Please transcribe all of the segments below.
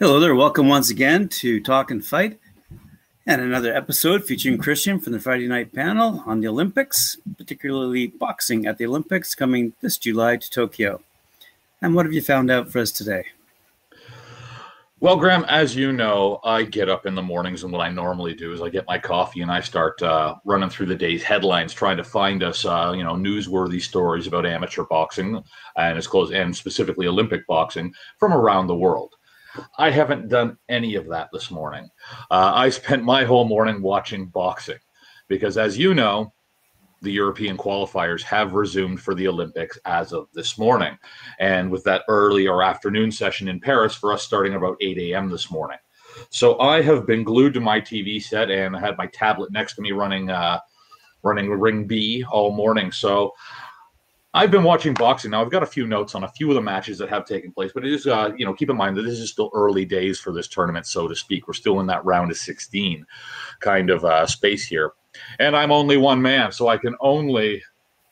Hello there. Welcome once again to Talk and Fight and another episode featuring Christian from the Friday night panel on the Olympics, particularly boxing at the Olympics coming this July to Tokyo. And what have you found out for us today? Well, Graham, as you know, I get up in the mornings, and what I normally do is I get my coffee and I start uh, running through the day's headlines, trying to find us, uh, you know, newsworthy stories about amateur boxing and as close and specifically Olympic boxing from around the world. I haven't done any of that this morning. Uh, I spent my whole morning watching boxing because, as you know, the European qualifiers have resumed for the Olympics as of this morning. And with that early or afternoon session in Paris for us starting about 8 a.m. this morning. So I have been glued to my TV set and I had my tablet next to me running uh, running Ring B all morning. So I've been watching boxing now. I've got a few notes on a few of the matches that have taken place, but it is, uh, you know, keep in mind that this is still early days for this tournament, so to speak. We're still in that round of 16 kind of uh, space here. And I'm only one man, so I can only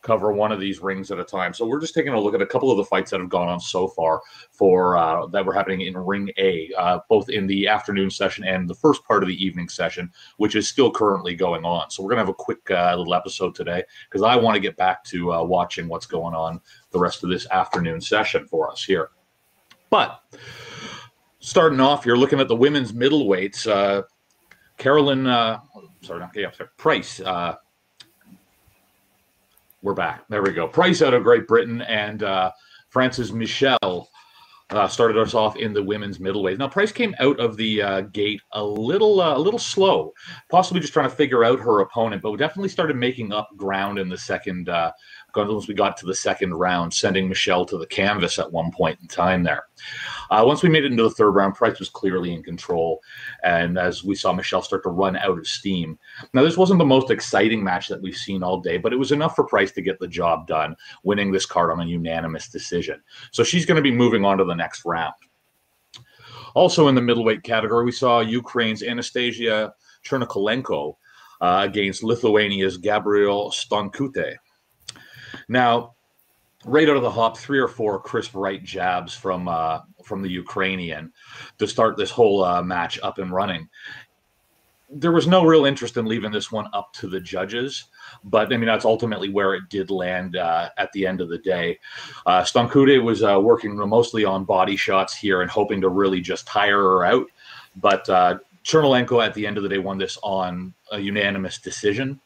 cover one of these rings at a time. So we're just taking a look at a couple of the fights that have gone on so far for uh, that were happening in Ring A, uh, both in the afternoon session and the first part of the evening session, which is still currently going on. So we're gonna have a quick uh, little episode today because I want to get back to uh, watching what's going on the rest of this afternoon session for us here. But starting off, you're looking at the women's middleweights. Uh, Carolyn, uh, sorry, not yeah, sorry, Price we're back. There we go. Price out of Great Britain and uh, Frances Michel uh, started us off in the women's middleweight. Now Price came out of the uh, gate a little uh, a little slow, possibly just trying to figure out her opponent, but definitely started making up ground in the second uh, once we got to the second round, sending Michelle to the canvas at one point in time there. Uh, once we made it into the third round, Price was clearly in control. And as we saw Michelle start to run out of steam. Now, this wasn't the most exciting match that we've seen all day, but it was enough for Price to get the job done, winning this card on a unanimous decision. So she's going to be moving on to the next round. Also in the middleweight category, we saw Ukraine's Anastasia Chernokolenko uh, against Lithuania's Gabriel Stonkute. Now, right out of the hop, three or four crisp right jabs from uh, from the Ukrainian to start this whole uh, match up and running. There was no real interest in leaving this one up to the judges, but I mean that's ultimately where it did land uh, at the end of the day. Uh, Stonkute was uh, working mostly on body shots here and hoping to really just tire her out, but uh, Chernokolenko at the end of the day won this on a unanimous decision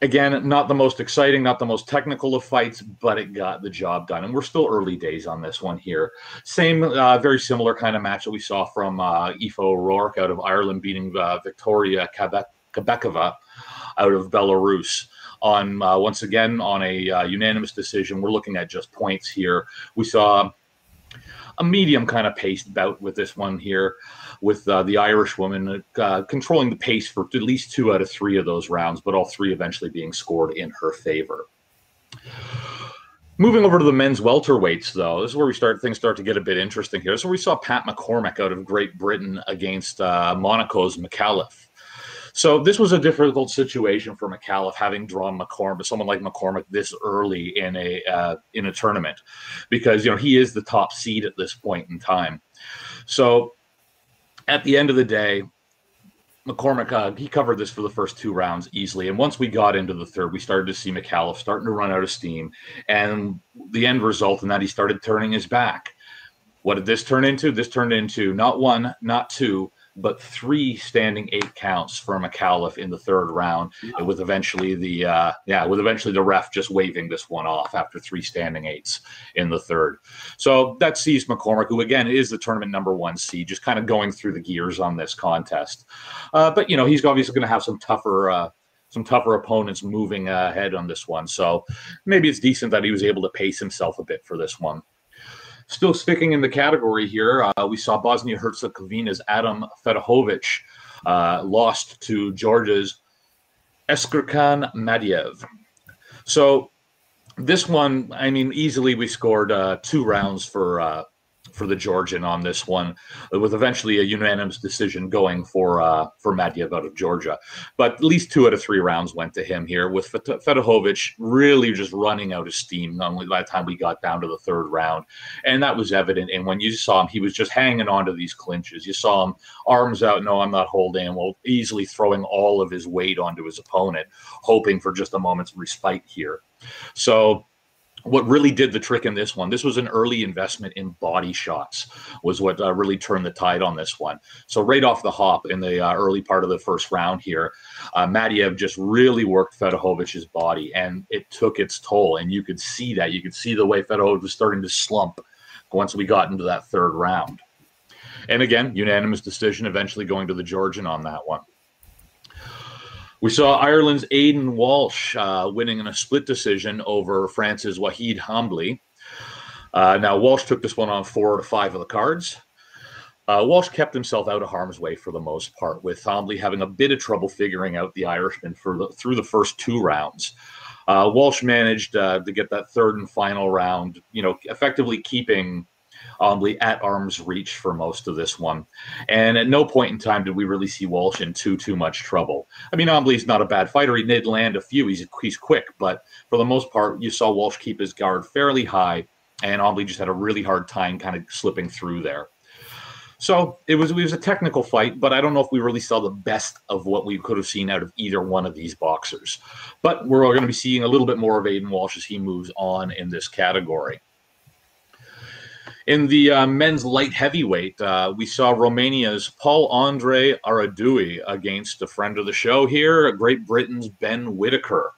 again, not the most exciting, not the most technical of fights, but it got the job done. And we're still early days on this one here. Same, uh, very similar kind of match that we saw from uh, Aoife O'Rourke out of Ireland beating uh, Victoria Kebekova out of Belarus. On uh, once again on a uh, unanimous decision, we're looking at just points here. We saw a medium kind of paced bout with this one here with uh, the Irish woman uh, controlling the pace for at least two out of three of those rounds, but all three eventually being scored in her favor. Moving over to the men's welterweights, though, this is where we start things start to get a bit interesting here. So we saw Pat McCormack out of Great Britain against uh, Monaco's McAuliffe. So this was a difficult situation for McAuliffe, having drawn McCormack, someone like McCormack, this early in a uh, in a tournament, because you know he is the top seed at this point in time. So at the end of the day, McCormack, uh, he covered this for the first two rounds easily. And once we got into the third, we started to see McAuliffe starting to run out of steam. And the end result in that he started turning his back. What did this turn into? This turned into not one, not two, but three standing eight counts for McAuliffe in the third round, yeah. with eventually the uh, yeah, with eventually the ref just waving this one off after three standing eights in the third. So that sees McCormack, who again is the tournament number one seed, just kind of going through the gears on this contest. Uh, but you know he's obviously going to have some tougher. Uh, some tougher opponents moving ahead on this one. So maybe it's decent that he was able to pace himself a bit for this one. Still sticking in the category here, uh, we saw Bosnia Herzegovina's Adam Fedhovic uh, lost to Georgia's Eskerkan Madiev. So this one, I mean, easily we scored uh, two rounds for uh, for the Georgian on this one, with eventually a unanimous decision going for uh, for Madiev out of Georgia. But at least two out of three rounds went to him here, with Fedohovich really just running out of steam. By the time we got down to the third round, and that was evident. And when you saw him, he was just hanging on to these clinches. You saw him arms out, no, I'm not holding, well, easily throwing all of his weight onto his opponent, hoping for just a moment's respite here. So what really did the trick in this one this was an early investment in body shots was what uh, really turned the tide on this one. So right off the hop in the uh, early part of the first round here uh, Madiev just really worked Fedohovich's body and it took its toll and you could see that. You could see the way Fedohovich was starting to slump once we got into that third round. And again unanimous decision eventually going to the Georgian on that one we saw Ireland's Aidan Walsh uh, winning in a split decision over France's Wahid Hambli. Uh, now, Walsh took this one on four to five of the cards. Uh, Walsh kept himself out of harm's way for the most part, with Hambli having a bit of trouble figuring out the Irishman for the, through the first two rounds. Uh, Walsh managed uh, to get that third and final round, you know, effectively keeping Um, Hambli at arm's reach for most of this one. And at no point in time did we really see Walsh in too too much trouble. I mean, Hambli's not a bad fighter. He did land a few. He's he's quick, but for the most part, you saw Walsh keep his guard fairly high, and Hambli just had a really hard time kind of slipping through there. So it was it was a technical fight, but I don't know if we really saw the best of what we could have seen out of either one of these boxers. But we're going to be seeing a little bit more of Aidan Walsh as he moves on in this category. In the uh, men's light heavyweight, uh, we saw Romania's Paul Andre Aradui against a friend of the show here, Great Britain's Ben Whitaker.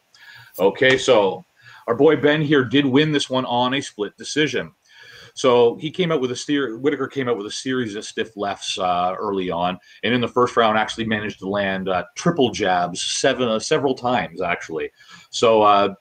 Okay, so our boy Ben here did win this one on a split decision. So he came out with a steer. Whitaker came out with a series of stiff lefts uh, early on, and in the first round, actually managed to land uh, triple jabs seven uh, several times actually. So uh,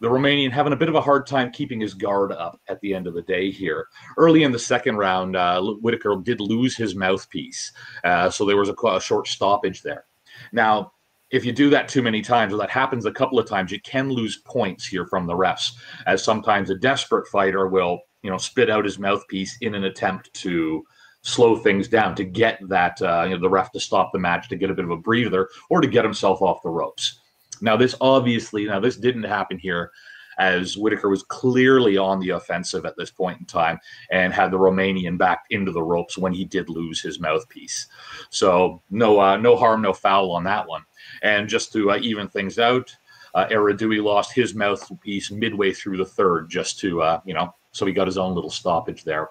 the Romanian having a bit of a hard time keeping his guard up at the end of the day here. Early in the second round, uh, Whitaker did lose his mouthpiece, uh, so there was a, a, short stoppage there. Now, if you do that too many times, or that happens a couple of times, you can lose points here from the refs, as sometimes a desperate fighter will, you know, spit out his mouthpiece in an attempt to slow things down to get that uh, you know the ref to stop the match to get a bit of a breather or to get himself off the ropes. Now, this obviously, now this didn't happen here as Whitaker was clearly on the offensive at this point in time and had the Romanian back into the ropes when he did lose his mouthpiece. So no, uh, no harm, no foul on that one. And just to uh, even things out, uh, Aradui lost his mouthpiece midway through the third, just to uh, you know, so he got his own little stoppage there.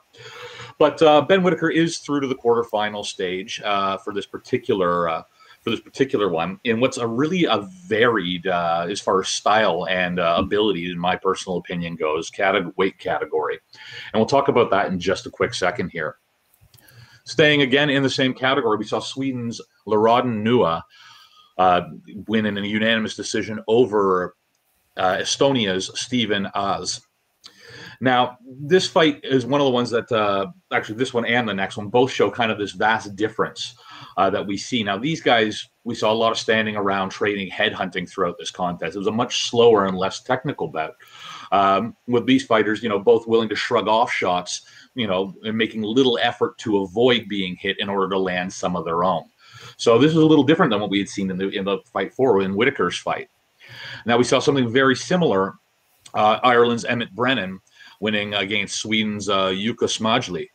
But uh, Ben Whitaker is through to the quarterfinal stage uh, for this particular uh, for this particular one in what's a really a varied uh, as far as style and uh, ability, in my personal opinion, goes weight category, and we'll talk about that in just a quick second here. Staying again in the same category, we saw Sweden's Laroden Nua uh, win in a unanimous decision over uh, Estonia's Stephen Oz. Now, this fight is one of the ones that uh, actually this one and the next one both show kind of this vast difference uh, that we see. Now, these guys, we saw a lot of standing around, trading, headhunting throughout this contest. It was a much slower and less technical bout. Um, with these fighters, you know, both willing to shrug off shots, you know, and making little effort to avoid being hit in order to land some of their own. So this was a little different than what we had seen in the in the fight four in Whitaker's fight. Now we saw something very similar. Uh, Ireland's Emmett Brennan winning against Sweden's uh, Smajli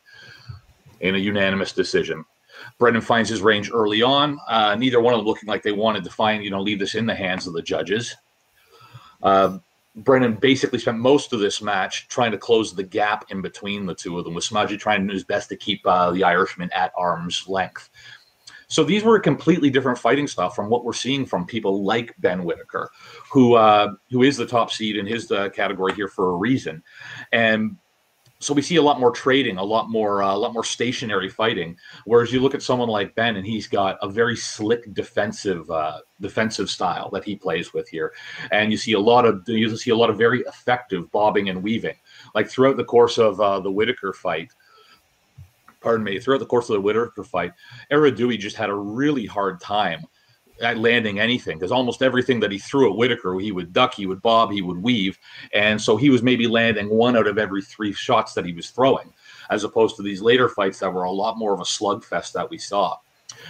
in a unanimous decision. Brennan finds his range early on. Uh, neither one of them looking like they wanted to find, you know, leave this in the hands of the judges. Uh, Brennan basically spent most of this match trying to close the gap in between the two of them, with Smaji trying to do his best to keep uh, the Irishman at arm's length. So these were a completely different fighting style from what we're seeing from people like Ben Whitaker, who uh, who is the top seed in his uh, category here for a reason, and so we see a lot more trading, a lot more, uh, a lot more stationary fighting. Whereas you look at someone like Ben, and he's got a very slick defensive, uh, defensive style that he plays with here, and you see a lot of, you see a lot of very effective bobbing and weaving. Like throughout the course of uh, the Whitaker fight, pardon me, throughout the course of the Whitaker fight, Aradui just had a really hard time at landing anything because almost everything that he threw at Whitaker, he would duck, he would bob, he would weave, and so he was maybe landing one out of every three shots that he was throwing. as opposed to these later fights that were a lot more of a slugfest that we saw.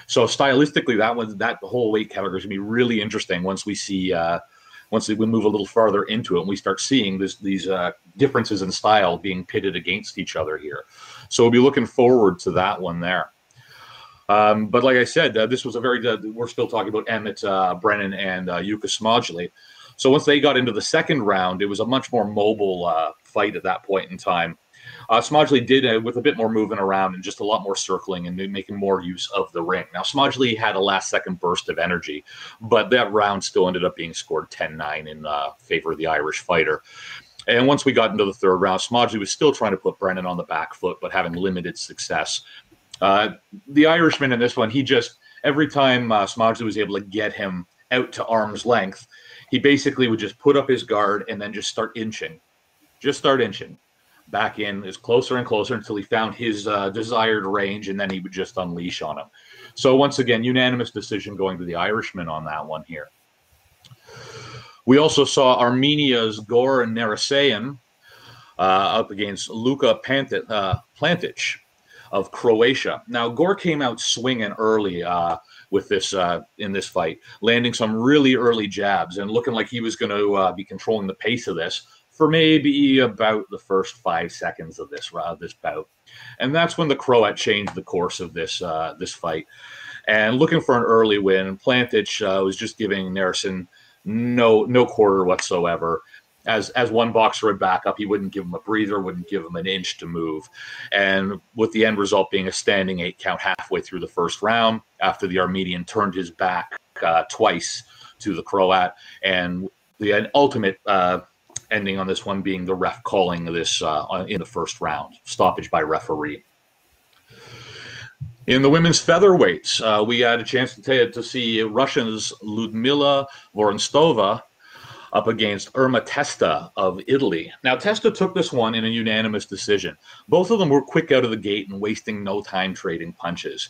So stylistically, that was that whole weight category is gonna be really interesting once we see uh, once we move a little farther into it and we start seeing this, these uh, differences in style being pitted against each other here. So we'll be looking forward to that one there. Um, but like I said, uh, this was a very, uh, we're still talking about Emmett uh, Brennan and uh, Yuka Smodgley. So once they got into the second round, it was a much more mobile uh, fight at that point in time. Uh, Smodgley did uh, with a bit more moving around and just a lot more circling and making more use of the ring. Now, Smodgley had a last second burst of energy, but that round still ended up being scored 10 9 in uh, favor of the Irish fighter. And once we got into the third round, Smodgley was still trying to put Brennan on the back foot, but having limited success. Uh, the Irishman in this one, he just, every time uh, was able to get him out to arm's length, he basically would just put up his guard and then just start inching, just start inching back in is closer and closer until he found his uh, desired range, and then he would just unleash on him. So once again, unanimous decision going to the Irishman on that one here. We also saw Armenia's Goran Narasayan uh, up against Luka Pantic, uh, Plantic of Croatia. Now, Gore came out swinging early uh, with this uh, in this fight, landing some really early jabs and looking like he was going to uh, be controlling the pace of this for maybe about the first five seconds of this uh, this bout, and that's when the Croat changed the course of this uh, this fight. And looking for an early win, Plantic uh, was just giving Narasayan no no quarter whatsoever. As as one boxer would back up, he wouldn't give him a breather, wouldn't give him an inch to move, and with the end result being a standing eight count halfway through the first round, after the Armenian turned his back uh, twice to the Croat, and the ultimate uh, ending on this one being the ref calling this uh, in the first round, stoppage by referee. In the women's featherweights, uh, we had a chance to, to see Russians Ludmila Vorontsova up against Irma Testa of Italy. Now, Testa took this one in a unanimous decision. Both of them were quick out of the gate and wasting no time trading punches.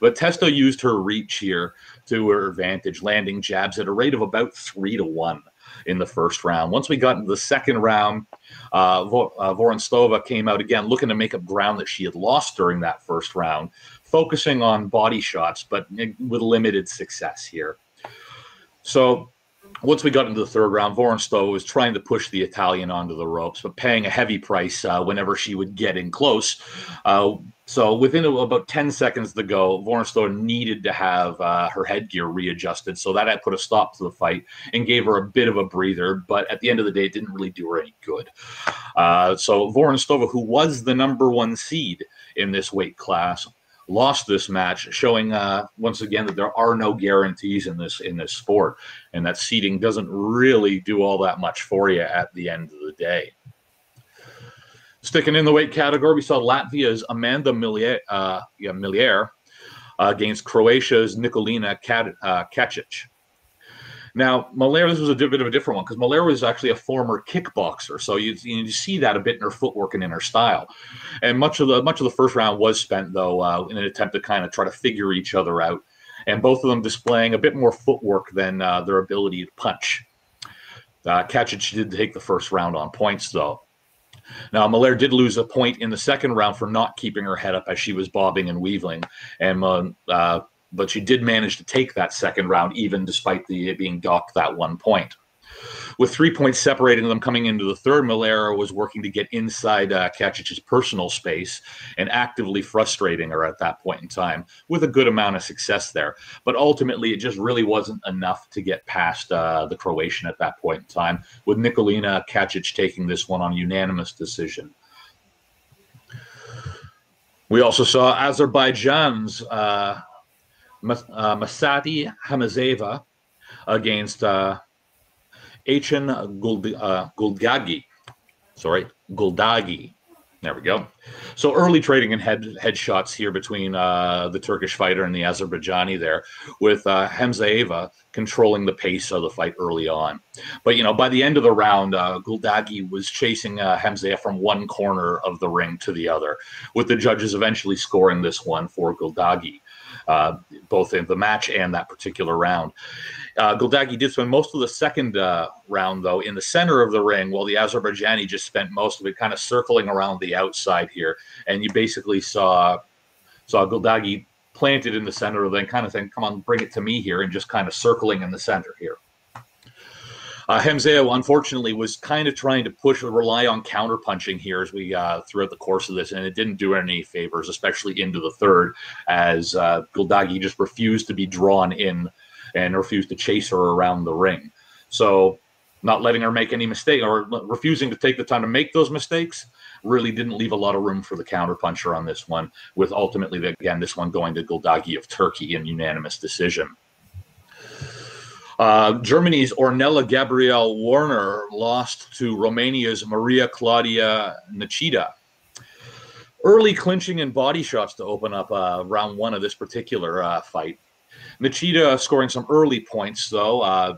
But Testa used her reach here to her advantage, landing jabs at a rate of about three to one in the first round. Once we got into the second round, uh, uh, Vorontsova came out again looking to make up ground that she had lost during that first round, focusing on body shots, but with limited success here. So once we got into the third round, Vorontsova was trying to push the Italian onto the ropes, but paying a heavy price uh, whenever she would get in close. Uh, so within about 10 seconds to go, Vorontsova needed to have uh, her headgear readjusted. So that had put a stop to the fight and gave her a bit of a breather. But at the end of the day, it didn't really do her any good. Uh, so Vorontsova, who was the number one seed in this weight class, lost this match, showing uh, once again that there are no guarantees in this in this sport, and that seeding doesn't really do all that much for you at the end of the day. Sticking in the weight category, we saw Latvia's Amanda Millier, uh, yeah, Millier uh, against Croatia's Nikolina uh, Kacic. Now, Malaire, this was a bit of a different one because Malaire was actually a former kickboxer, so you, you see that a bit in her footwork and in her style. And much of the much of the first round was spent though uh, in an attempt to kind of try to figure each other out, and both of them displaying a bit more footwork than uh, their ability to punch. Uh, Kacic did take the first round on points though. Now, Malaire did lose a point in the second round for not keeping her head up as she was bobbing and weaving, and uh, but she did manage to take that second round, even despite the being docked that one point. With three points separating them coming into the third, Malera was working to get inside uh, personal space and actively frustrating her at that point in time with a good amount of success there. But ultimately, it just really wasn't enough to get past uh, the Croatian at that point in time, with Nikolina Kacic taking this one on unanimous decision. We also saw Azerbaijan's uh, uh, Masati Hamazeva against uh, Achin Guld, uh, Guldagi. Sorry, Guldagi. There we go. So early trading and head headshots here between uh, the Turkish fighter and the Azerbaijani there, with uh, Hamzaeva controlling the pace of the fight early on. But you know, by the end of the round, uh, Guldagi was chasing uh, Hamzaeva from one corner of the ring to the other, with the judges eventually scoring this one for Guldagi uh, both in the match and that particular round. Uh, Guldagi did spend most of the second uh, round, though, in the center of the ring, while the Azerbaijani just spent most of it kind of circling around the outside here, and you basically saw saw Guldagi planted in the center, of then kind of saying, "Come on, bring it to me here," and just kind of circling in the center here. Uh, Hemzeo, unfortunately, was kind of trying to push, or rely on counter punching here as we uh, throughout the course of this, and it didn't do any favors, especially into the third, as uh, Guldagi just refused to be drawn in and refused to chase her around the ring. So, not letting her make any mistake or refusing to take the time to make those mistakes really didn't leave a lot of room for the counter puncher on this one. With ultimately, again, this one going to Guldagi of Turkey in unanimous decision. Uh, Germany's Ornella Gabrielle Wahner lost to Romania's Maria Claudia Nechita. Early clinching and body shots to open up uh, round one of this particular uh, fight. Nechita scoring some early points, though, uh,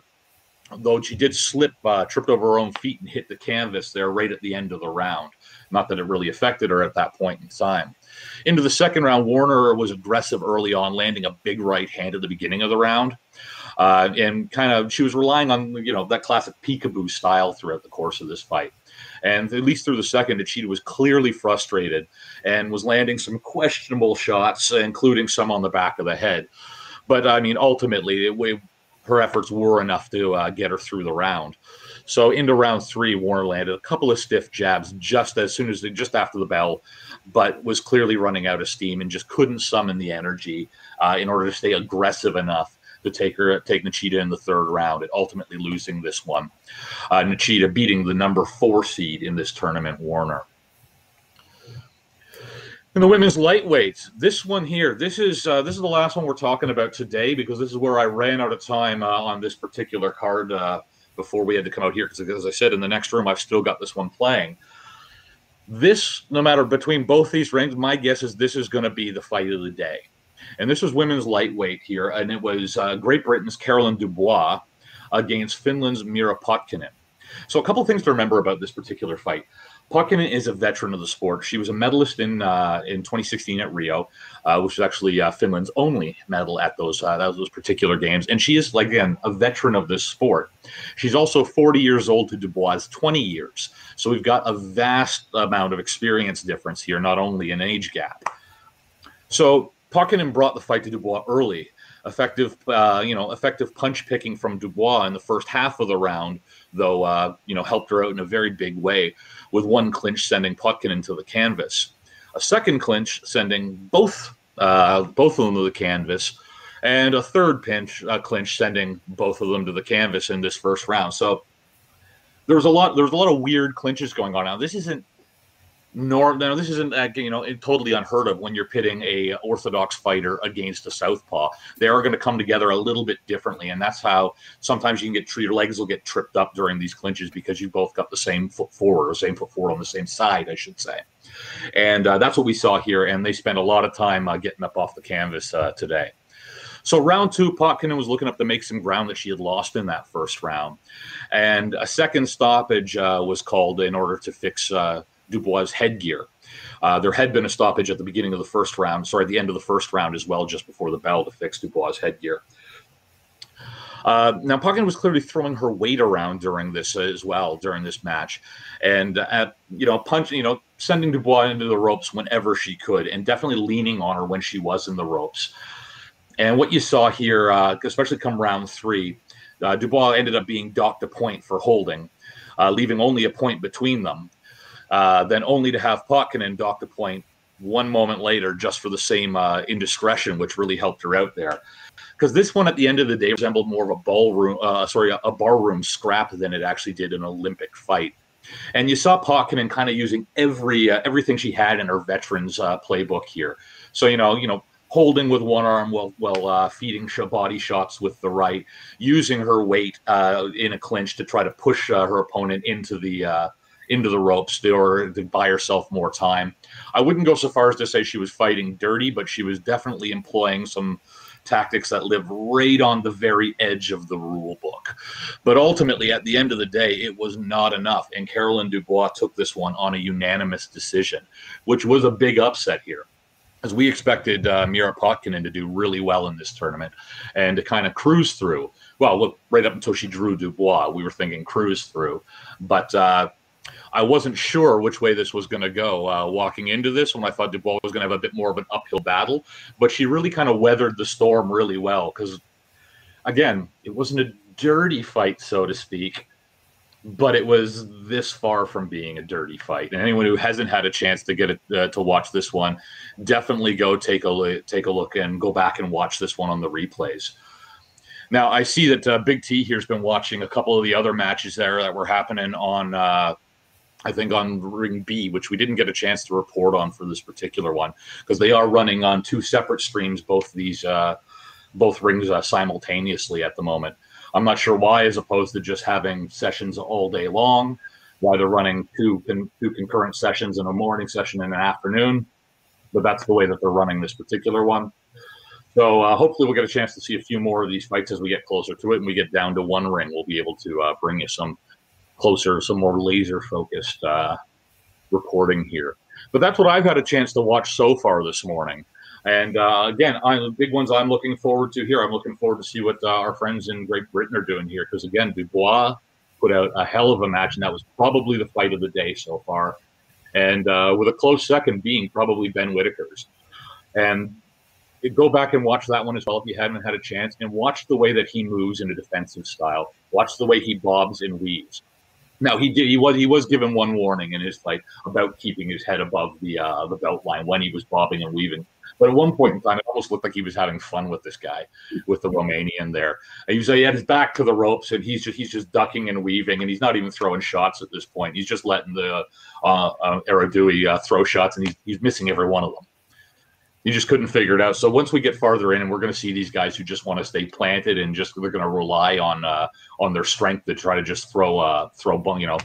though she did slip, uh, tripped over her own feet and hit the canvas there right at the end of the round. Not that it really affected her at that point in time. Into the second round, Wahner was aggressive early on, landing a big right hand at the beginning of the round. Uh, and kind of she was relying on you know that classic peekaboo style throughout the course of this fight. And at least through the second, Nechita was clearly frustrated and was landing some questionable shots, including some on the back of the head. But I mean, ultimately, it, her efforts were enough to uh, get her through the round. So into round three, Wahner landed a couple of stiff jabs just as soon as they, just after the bell, but was clearly running out of steam and just couldn't summon the energy uh, in order to stay aggressive enough to take her take Nechita in the third round, and ultimately losing this one. Uh, Nechita beating the number four seed in this tournament, Wahner. In the women's lightweight, this one here, this is uh, this is the last one we're talking about today because this is where I ran out of time uh, on this particular card uh, before we had to come out here because, as I said, in the next room I've still got this one playing. This, no matter between both these rings, my guess is this is going to be the fight of the day. And this was women's lightweight here, and it was uh, Great Britain's Caroline Dubois against Finland's Mira Potkonen. So, a couple things to remember about this particular fight. Potkonen is a veteran of the sport. She was a medalist in uh, in 2016 at Rio, uh, which was actually uh, Finland's only medal at those uh, those particular games. And she is, like again, a veteran of this sport. She's also 40 years old to Dubois, 20 years. So we've got a vast amount of experience difference here, not only an age gap. So Potkonen brought the fight to Dubois early. Effective, uh, you know, effective punch picking from Dubois in the first half of the round, though, uh, you know, helped her out in a very big way. With one clinch sending Potkonen to the canvas, a second clinch sending both uh, both of them to the canvas, and a third pinch uh, clinch sending both of them to the canvas in this first round. So there was a lot. There was a lot of weird clinches going on. Now this isn't nor now this isn't uh, you know totally unheard of when you're pitting a orthodox fighter against a southpaw. They are going to come together a little bit differently and that's how sometimes you can get your legs will get tripped up during these clinches because you both got the same foot forward or same foot forward on the same side i should say. And uh, that's what we saw here and they spent a lot of time uh, getting up off the canvas uh, today. So round two, Potkonen was looking up to make some ground that she had lost in that first round, and a second stoppage uh, was called in order to fix uh, Dubois' headgear. Uh, there had been a stoppage at the beginning of the first round, sorry, at the end of the first round as well, just before the bell to fix Dubois' headgear. Uh, now, Potkonen was clearly throwing her weight around during this uh, as well during this match, and at you know punching, you know, sending Dubois into the ropes whenever she could, and definitely leaning on her when she was in the ropes. And what you saw here, uh, especially come round three, uh, Dubois ended up being docked a point for holding, uh, leaving only a point between them uh, then only to have Potkonen dock the point one moment later just for the same uh, indiscretion, which really helped her out there. Because this one, at the end of the day, resembled more of a ballroom, uh, sorry, a, a barroom scrap than it actually did an Olympic fight. And you saw Potkonen kind of using every uh, everything she had in her veterans uh, playbook here. So you know, you know, holding with one arm while while uh, feeding body shots with the right, using her weight uh, in a clinch to try to push uh, her opponent into the uh, into the ropes or to buy herself more time. I wouldn't go so far as to say she was fighting dirty, but she was definitely employing some tactics that live right on the very edge of the rule book. But ultimately, at the end of the day, it was not enough. And Caroline Dubois took this one on a unanimous decision, which was a big upset here. As we expected uh, Mira Potkonen to do really well in this tournament and to kind of cruise through. Well, look, right up until she drew Dubois, we were thinking cruise through. But uh, I wasn't sure which way this was going to go uh, walking into this when I thought Dubois was going to have a bit more of an uphill battle. But she really kind of weathered the storm really well because, again, it wasn't a dirty fight, so to speak, but it was this far from being a dirty fight. And anyone who hasn't had a chance to get uh, to watch this one, definitely go take a look, take a look and go back and watch this one on the replays. Now I see that uh, Big T here's been watching a couple of the other matches there that were happening on. Uh, I think on Ring B, which we didn't get a chance to report on for this particular one, because they are running on two separate streams, both these uh, both rings uh, simultaneously at the moment. I'm not sure why, as opposed to just having sessions all day long, why they're running two con- two concurrent sessions in a morning session and an afternoon. But that's the way that they're running this particular one. So uh, hopefully we'll get a chance to see a few more of these fights as we get closer to it and we get down to one ring. We'll be able to uh, bring you some closer, some more laser focused uh, reporting here. But that's what I've had a chance to watch so far this morning. And uh, again, I'm, the big ones I'm looking forward to here. I'm looking forward to see what uh, our friends in Great Britain are doing here because again, Dubois put out a hell of a match, and that was probably the fight of the day so far. And uh, with a close second being probably Ben Whitaker's. And go back and watch that one as well if you haven't had a chance, and watch the way that he moves in a defensive style. Watch the way he bobs and weaves. Now he did. He was he was given one warning in his fight about keeping his head above the uh, the belt line when he was bobbing and weaving. But at one point in time, it almost looked like he was having fun with this guy, with the Romanian there. He, was, he had his back to the ropes, and he's just he's just ducking and weaving, and he's not even throwing shots at this point. He's just letting the uh, uh, Aradui uh, throw shots, and he's he's missing every one of them. He just couldn't figure it out. So once we get farther in, and we're going to see these guys who just want to stay planted and just they're going to rely on uh, on their strength to try to just throw uh, throw you know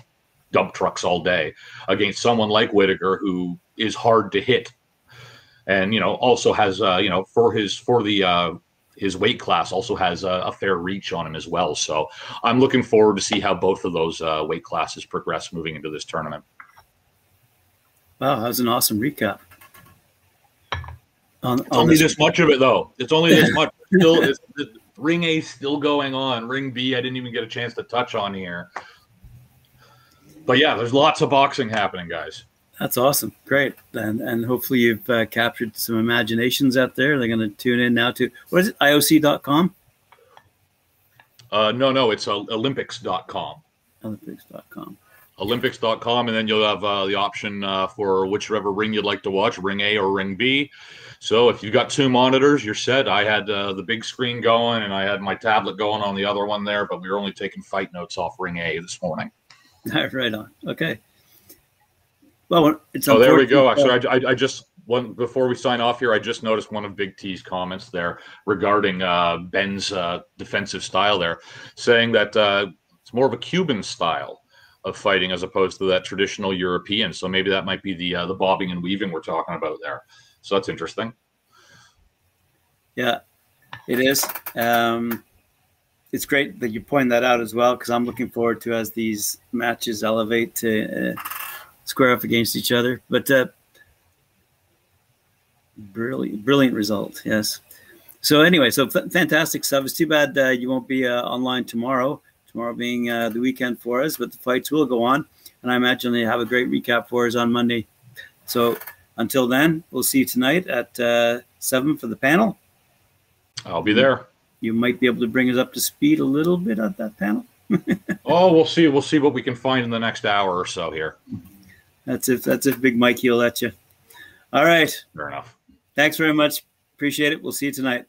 dump trucks all day against someone like Whitaker who is hard to hit and you know also has uh, you know for his for the uh, his weight class also has a, a, fair reach on him as well. So I'm looking forward to see how both of those uh, weight classes progress moving into this tournament. Wow, that was an awesome recap. On, on only this, this much of it though. It's only this much. Still, it's, ring A still going on. Ring B, I didn't even get a chance to touch on here. But yeah, there's lots of boxing happening, guys. That's awesome. Great. And and hopefully you've uh, captured some imaginations out there. They're going to tune in now to what is it? IOC.com? Uh, no, no, it's uh, Olympics.com. Olympics.com. Olympics.com, and then you'll have uh, the option uh, for whichever ring you'd like to watch, ring A or ring B. So if you've got two monitors, you're set. I had uh, the big screen going, and I had my tablet going on the other one there, but we were only taking fight notes off ring A this morning. right on. Okay. Well, it's oh, there we go. Actually, I, I, just one before we sign off here, I just noticed one of Big T's comments there regarding uh, Ben's uh, defensive style there, saying that uh, it's more of a Cuban style of fighting as opposed to that traditional European. So maybe that might be the uh, the bobbing and weaving we're talking about there. So that's interesting. Yeah, it is. Um, it's great that you point that out as well because I'm looking forward to as these matches elevate to uh, square up against each other. But uh, brilliant, brilliant result. Yes. So anyway, so f- fantastic stuff. It's too bad uh, you won't be uh, online tomorrow. Tomorrow being uh, the weekend for us, but the fights will go on, and I imagine they have a great recap for us on Monday. So until then, we'll see you tonight at uh, seven for the panel. I'll be there. You might be able to bring us up to speed a little bit at that panel. oh, we'll see. We'll see what we can find in the next hour or so here. That's if that's if Big Mikey will let you. All right. Fair enough. Thanks very much. Appreciate it. We'll see you tonight.